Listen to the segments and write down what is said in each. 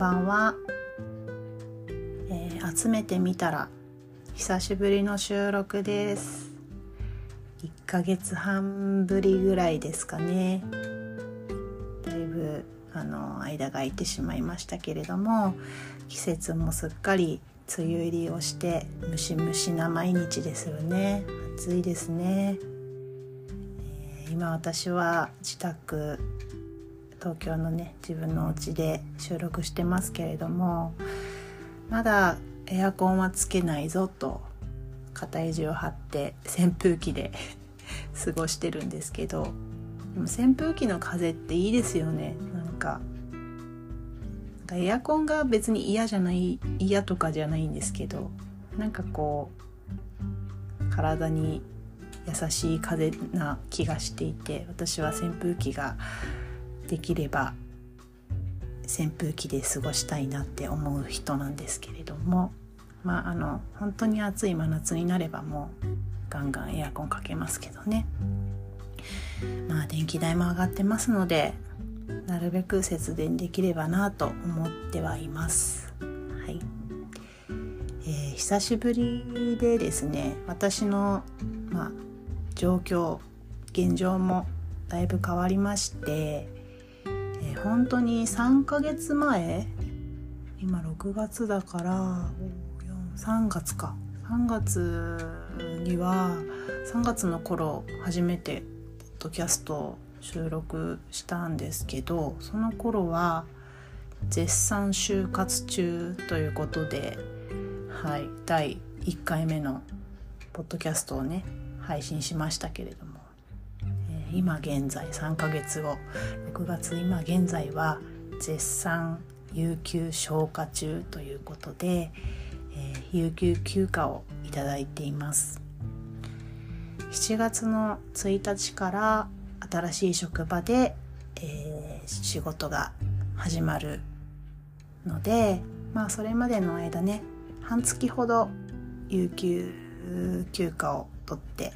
ばんは、えー、集めてみたら久しぶりの収録です。1ヶ月半ぶりぐらいですかね。だいぶあの間が空いてしまいましたけれども季節もすっかり梅雨入りをしてムシムシな毎日ですよね。暑いですね、えー、今私は自宅東京のね自分のお家で収録してますけれどもまだエアコンはつけないぞと肩肘を張って扇風機で 過ごしてるんですけどでも扇風機の風っていいですよね。なんかエアコンが別に嫌じゃない嫌とかじゃないんですけどなんかこう体に優しい風な気がしていて私は扇風機ができれば扇風機で過ごしたいなって思う人なんですけれどもまああの本当に暑い真夏になればもうガンガンエアコンかけますけどね。まあ電気代も上がってますのでなるべく節電できればなと思ってはいます。はい、えー、久しぶりでですね私のまあ状況現状もだいぶ変わりまして本当に3ヶ月前？今6月だから3月か。3月には3月の頃初めてポッドキャスト収録したんですけどその頃は絶賛就活中ということではい第1回目のポッドキャストをね配信しましたけれども。今現在3ヶ月後。6月今現在は絶賛有給消化中ということで、えー、有給休暇をいただいています。7月の1日から新しい職場で、えー、仕事が始まるのでまあそれまでの間ね半月ほど有給休暇を取って、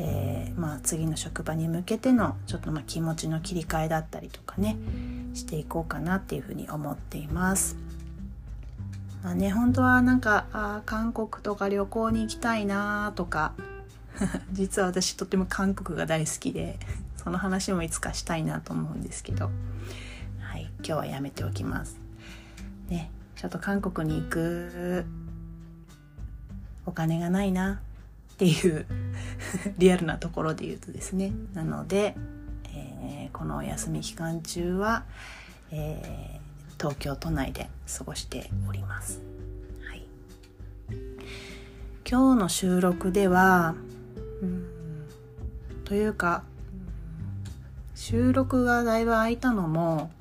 えー、まあ、次の職場に向けてのちょっとま気持ちの切り替えだったりとかねしていこうかなっていうふうに思っています。まあね本当はなんかあ韓国とか旅行に行きたいなとか 実は私とっても韓国が大好きでその話もいつかしたいなと思うんですけど、はい、今日はやめておきます。ねちょっと韓国に行くお金がないなっていう リアルなところで言うとですね。なので、えー、このお休み期間中は、えー、東京都内で過ごしております、はい、今日の収録ではうんというか収録がだいぶ空いたのも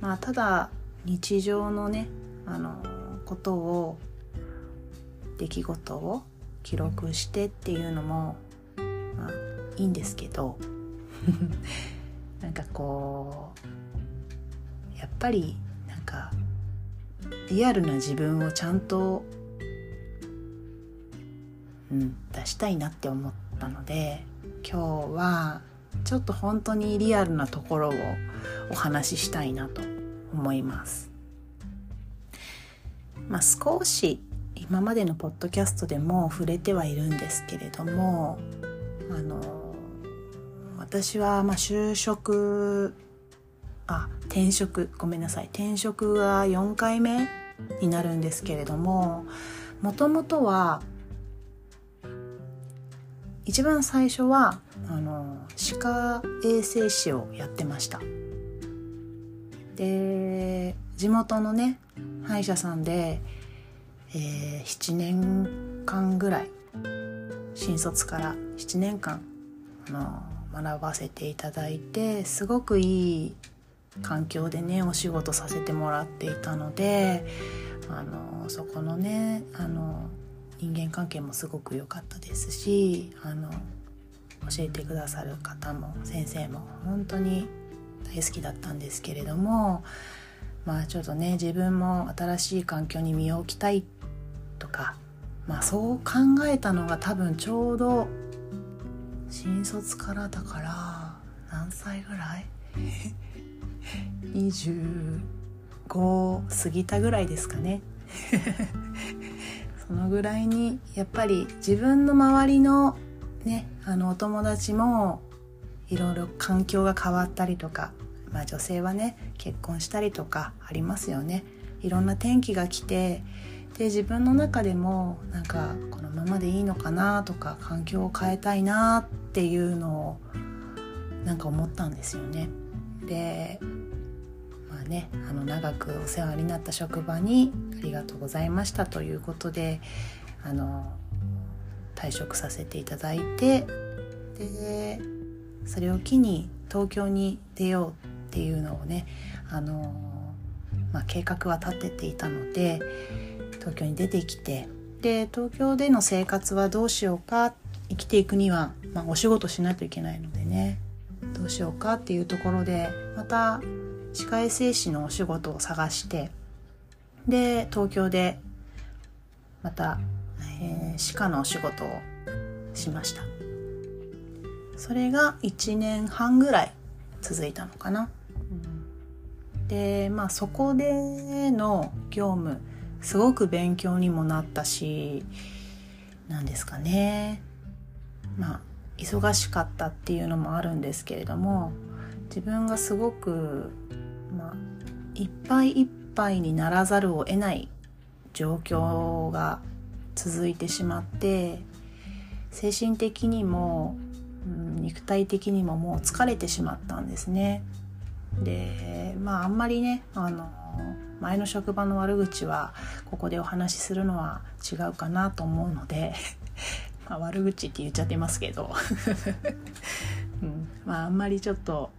まあただ日常のねあのことを出来事を記録してっていうのも、まあ、いいんですけど なんかこうやっぱりなんかリアルな自分をちゃんと、うん、出したいなって思ったので今日はちょっと本当にリアルなところをお話ししたいなと思います。まあ、少し今までのポッドキャストでも触れてはいるんですけれどもあの私はまあ就職あ転職ごめんなさい。転職が4回目になるんですけれどももともとは一番最初はあの歯科衛生士をやってました。で地元のね歯医者さんでえー、7年間ぐらい新卒から7年間あの学ばせていただいてすごくいい環境でねお仕事させてもらっていたのであのそこのねあの人間関係もすごく良かったですしあの教えてくださる方も先生も本当に大好きだったんですけれどもまあちょっとね自分も新しい環境に身を置きたいとか、まあ、そう考えたのが多分ちょうど新卒からだから何歳ぐらい ?25 過ぎたぐらいですかね そのぐらいにやっぱり自分の周りのねあのお友達もいろいろ環境が変わったりとか、まあ、女性はね結婚したりとかありますよねいろんな転機が来てで自分の中でもなんかこのままでいいのかなとか環境を変えたいなっていうのをなんか思ったんですよね。でまあねあの長くお世話になった職場にありがとうございましたということであの退職させていただいてでそれを機に東京に出ようっていうのをねあの、まあ、計画は立てていたので東京に出てきてで東京での生活はどうしようか生きていくには、まあ、お仕事しないといけないのでね。どうしようかっていうところでまた歯科衛生士のお仕事を探してで東京でまた、えー、歯科のお仕事をしました。それが1年半ぐらい続いたのかな、でまあそこでの業務すごく勉強にもなったし何ですかねまあ忙しかったっていうのもあるんですけれども自分がすごく、まあ、いっぱいいっぱいにならざるを得ない状況が続いてしまって精神的にも、うん、肉体的にももう疲れてしまったんですね。でまああんまりねあの前の職場の悪口はここでお話しするのは違うかなと思うので ま悪口って言っちゃってますけど、うん、まああんまりちょっと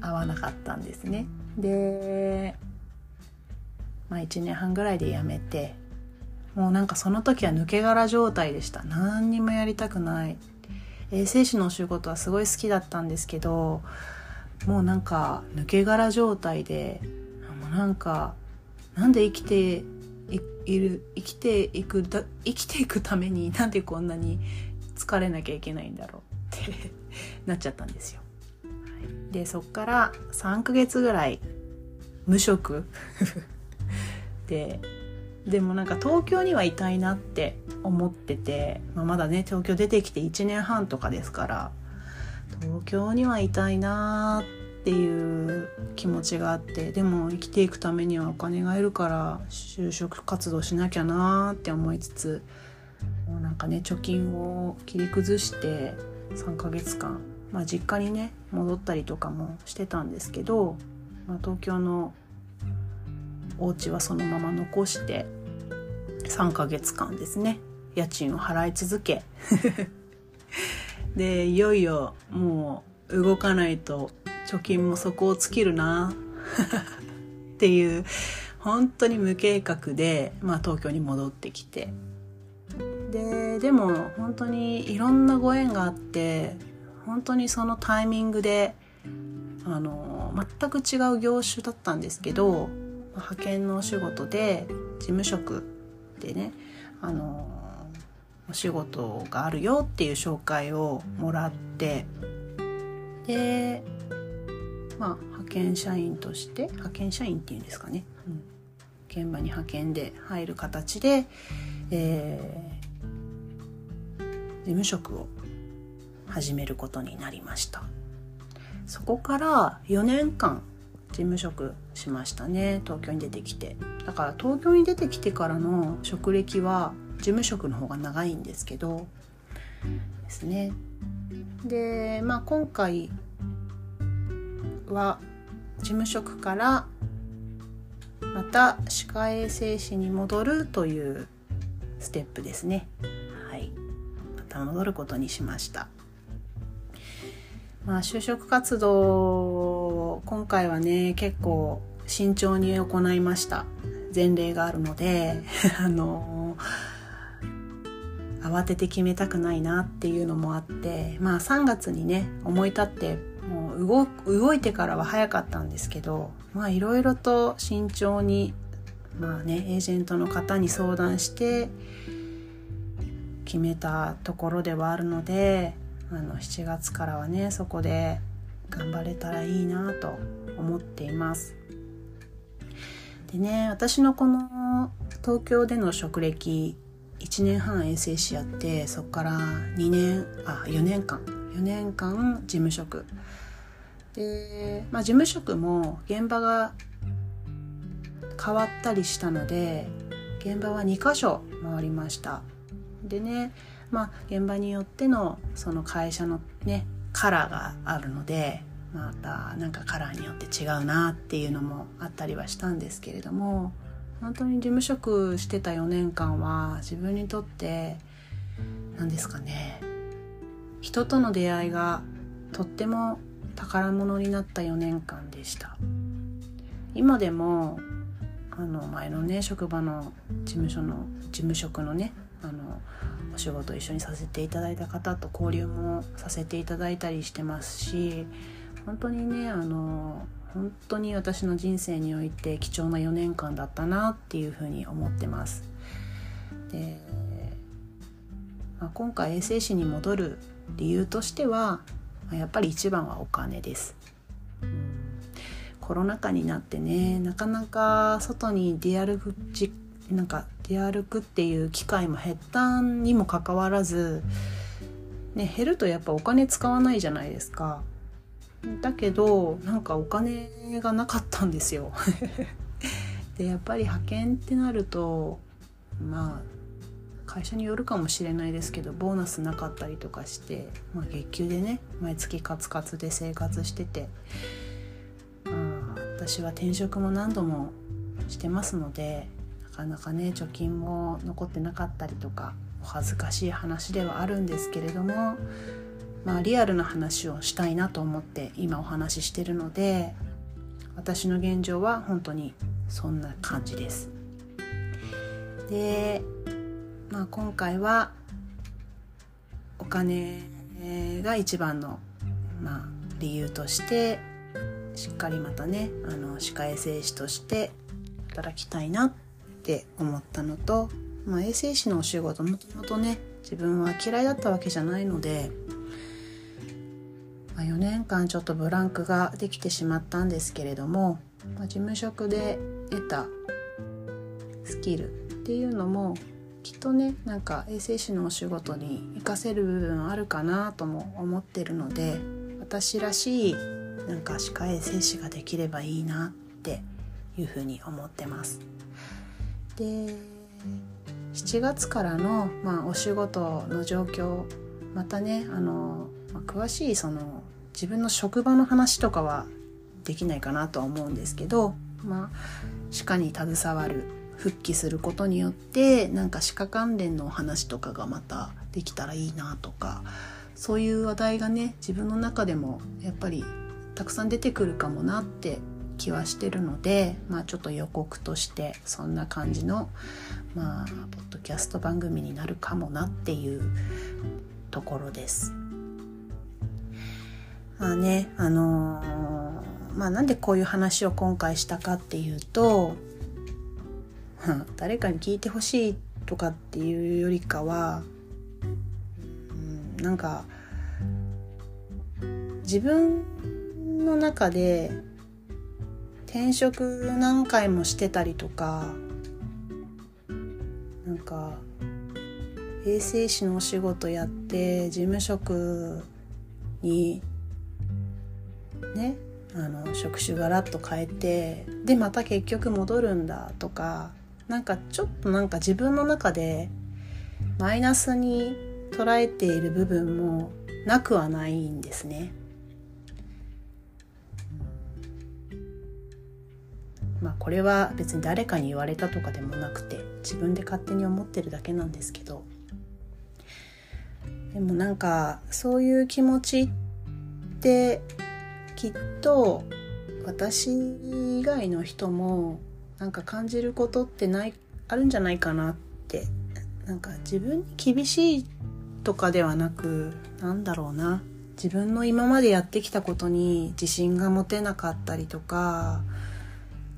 合わなかったんですね。でまあ1年半ぐらいで辞めてもうなんかその時は抜け殻状態でした。何にもやりたくない。衛生士のお仕事はすごい好きだったんですけどもうなんか抜け殻状態でもうなんかなんで生きている生きていくだ生きていくためになんでこんなに疲れなきゃいけないんだろうって なっちゃったんですよ。でそっから3ヶ月ぐらい無職 ででもなんか東京にはいたいなって思ってて、まあ、まだね東京出てきて1年半とかですから東京にはいたいなっていう気持ちがあってでも生きていくためにはお金がいるから就職活動しなきゃなって思いつつもうなんかね貯金を切り崩して3ヶ月間、まあ、実家にね戻ったりとかもしてたんですけど、まあ、東京のお家はそのまま残して3ヶ月間ですね家賃を払い続け。でいよいよもう動かないと貯金も底を尽きるな。っていう本当に無計画で、まあ、東京に戻ってきて。ででも本当にいろんなご縁があって本当にそのタイミングであの全く違う業種だったんですけど派遣のお仕事で事務職でねあのお仕事があるよっていう紹介をもらって。でまあ派遣社員として派遣社員っていうんですかね、うん、現場に派遣で入る形で、えー、事務職を始めることになりました。そこから4年間事務職しましたね。東京に出てきて。だから東京に出てきてからの職歴は事務職の方が長いんですけどですね。でまあ今回は事務職からまた歯科衛生士に戻るというステップですね。はい。また戻ることにしました。まあ就職活動今回はね結構慎重に行いました。前例があるので あの慌てて決めたくないなっていうのもあってまあ3月にね思い立ってもう動動いてからは早かったんですけどまあいろいろと慎重にまあねエージェントの方に相談して決めたところではあるのであの7月からはねそこで頑張れたらいいなと思っています。でね私のこの東京での職歴1年半衛生士やってそこから2年あ4年間4年間事務職で、まあ、事務職も現場が変わったりしたので現場は2箇所回りました。でねまあ現場によってのその会社のねカラーがあるのでまたなんかカラーによって違うなっていうのもあったりはしたんですけれども本当に事務職してた4年間は自分にとって何ですかね人との出会いがとっても宝物になった4年間でした今でもあの前のね職場の事務所の事務職のねあのお仕事一緒にさせていただいた方と交流もさせていただいたりしてますし本当にねあの本当に私の人生において貴重な4年間だったなっていうふうに思ってます。で、まあ、今回衛生士に戻る理由としてはやっぱり一番はお金です。コロナ禍になってねなかなか外に出歩くじなんか出歩くっていう機会も減ったにもかかわらず、ね、減るとやっぱお金使わないじゃないですか。だけどなんかお金がなかったんですよ でやっぱり派遣ってなるとまあ会社によるかもしれないですけどボーナスなかったりとかして、まあ、月給でね毎月カツカツで生活してて、あ、私は転職も何度もしてますのでなかなかね貯金も残ってなかったりとかお恥ずかしい話ではあるんですけれどもまあ、リアルな話をしたいなと思って今お話ししてるので私の現状は本当にそんな感じです。で、まあ、今回はお金が一番の、まあ、理由としてしっかりまたねあの歯科衛生士として働きたいなって思ったのと、まあ、衛生士のお仕事もともとね自分は嫌いだったわけじゃないのでまあ、4年間ちょっとブランクができてしまったんですけれども、まあ、事務職で得たスキルっていうのもきっとねなんか衛生士のお仕事に活かせる部分あるかなとも思ってるので私らしいなんか歯科衛生士ができればいいなっていうふうに思ってます。で7月からの、まあ、お仕事の状況またねあの、まあ、詳しいその自分の職場の話とかはできないかなとは思うんですけど、まあ、歯科に携わる復帰することによってなんか歯科関連のお話とかがまたできたらいいなとかそういう話題がね自分の中でもやっぱりたくさん出てくるかもなって気はしてるので、まあ、ちょっと予告としてそんな感じの、まあ、ポッドキャスト番組になるかもなっていうところです。まあね、あのー、まあなんでこういう話を今回したかっていうと、誰かに聞いてほしいとかっていうよりかは、うん、なんか自分の中で転職何回もしてたりとかなんか衛生士のお仕事やって事務職にねあの職種がらっと変えてでまた結局戻るんだとかなんかちょっとなんか自分の中でマイナスに捉えている部分もなくはないんですね。まあこれは別に誰かに言われたとかでもなくて自分で勝手に思ってるだけなんですけどでもなんかそういう気持ちってきっと私以外の人もなんか感じることってないあるんじゃないかなって。なんか自分に厳しいとかではなくなんだろうな。自分の今までやってきたことに自信が持てなかったりとか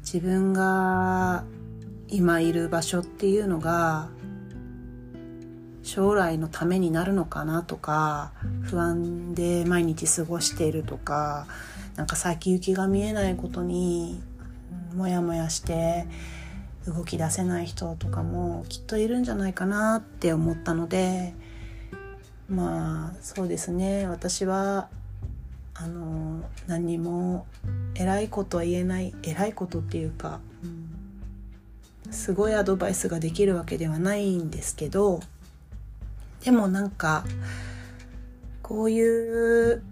自分が今いる場所っていうのが将来のためになるのかなとか不安で毎日過ごしているとかなんか先行きが見えないことにモヤモヤして動き出せない人とかもきっといるんじゃないかなって思ったのでまあそうですね。私はあの何にも偉いことは言えない偉いことっていうか、うん、すごいアドバイスができるわけではないんですけどでもなんかこういう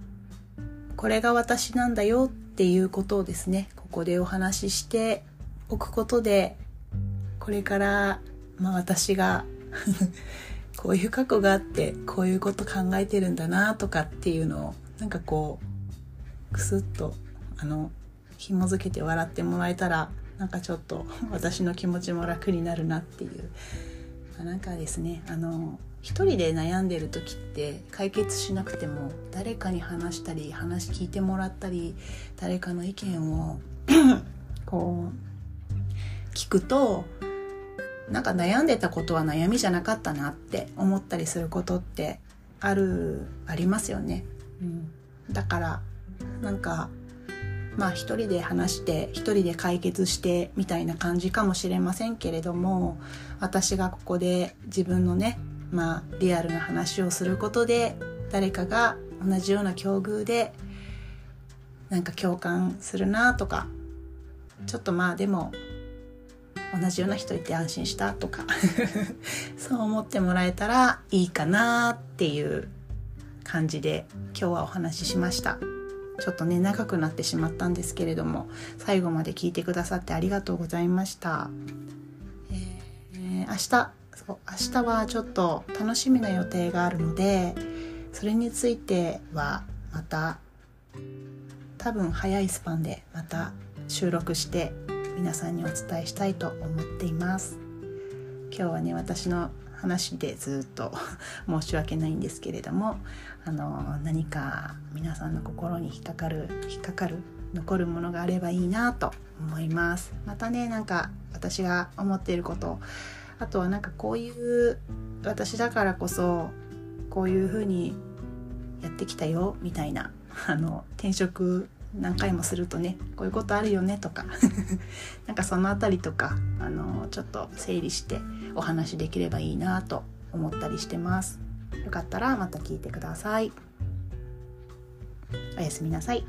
これが私なんだよっていうことをですねここでお話ししておくことでこれから、まあ、私が こういう過去があってこういうこと考えてるんだなとかっていうのをなんかこうクスッとあの紐づけて笑ってもらえたらなんかちょっと私の気持ちも楽になるなっていう、まあ、なんかですねあの一人で悩んでる時って解決しなくても誰かに話したり話聞いてもらったり誰かの意見を こう聞くとなんか悩んでたことは悩みじゃなかったなって思ったりすることってあるありますよね、うん、だからなんかまあ一人で話して一人で解決してみたいな感じかもしれませんけれども私がここで自分のねまあリアルな話をすることで誰かが同じような境遇でなんか共感するなとかちょっとまあでも同じような人いて安心したとか そう思ってもらえたらいいかなっていう感じで今日はお話ししました。ちょっとね長くなってしまったんですけれども最後まで聞いてくださってありがとうございました、えー、明日そう明日はちょっと楽しみな予定があるのでそれについてはまた多分早いスパンでまた収録して皆さんにお伝えしたいと思っています。今日はね私の話でずっと 申し訳ないんですけれどもあの何か皆さんの心に引っかかる引っかかる残るものがあればいいなと思います。またねなんか私が思っていることあとはなんかこういう私だからこそこういう風にやってきたよみたいなあの転職何回もするとねこういうことあるよねとか なんかその辺りとかあのちょっと整理してお話できればいいなと思ったりしてます。よかったらまた聞いてください。おやすみなさい。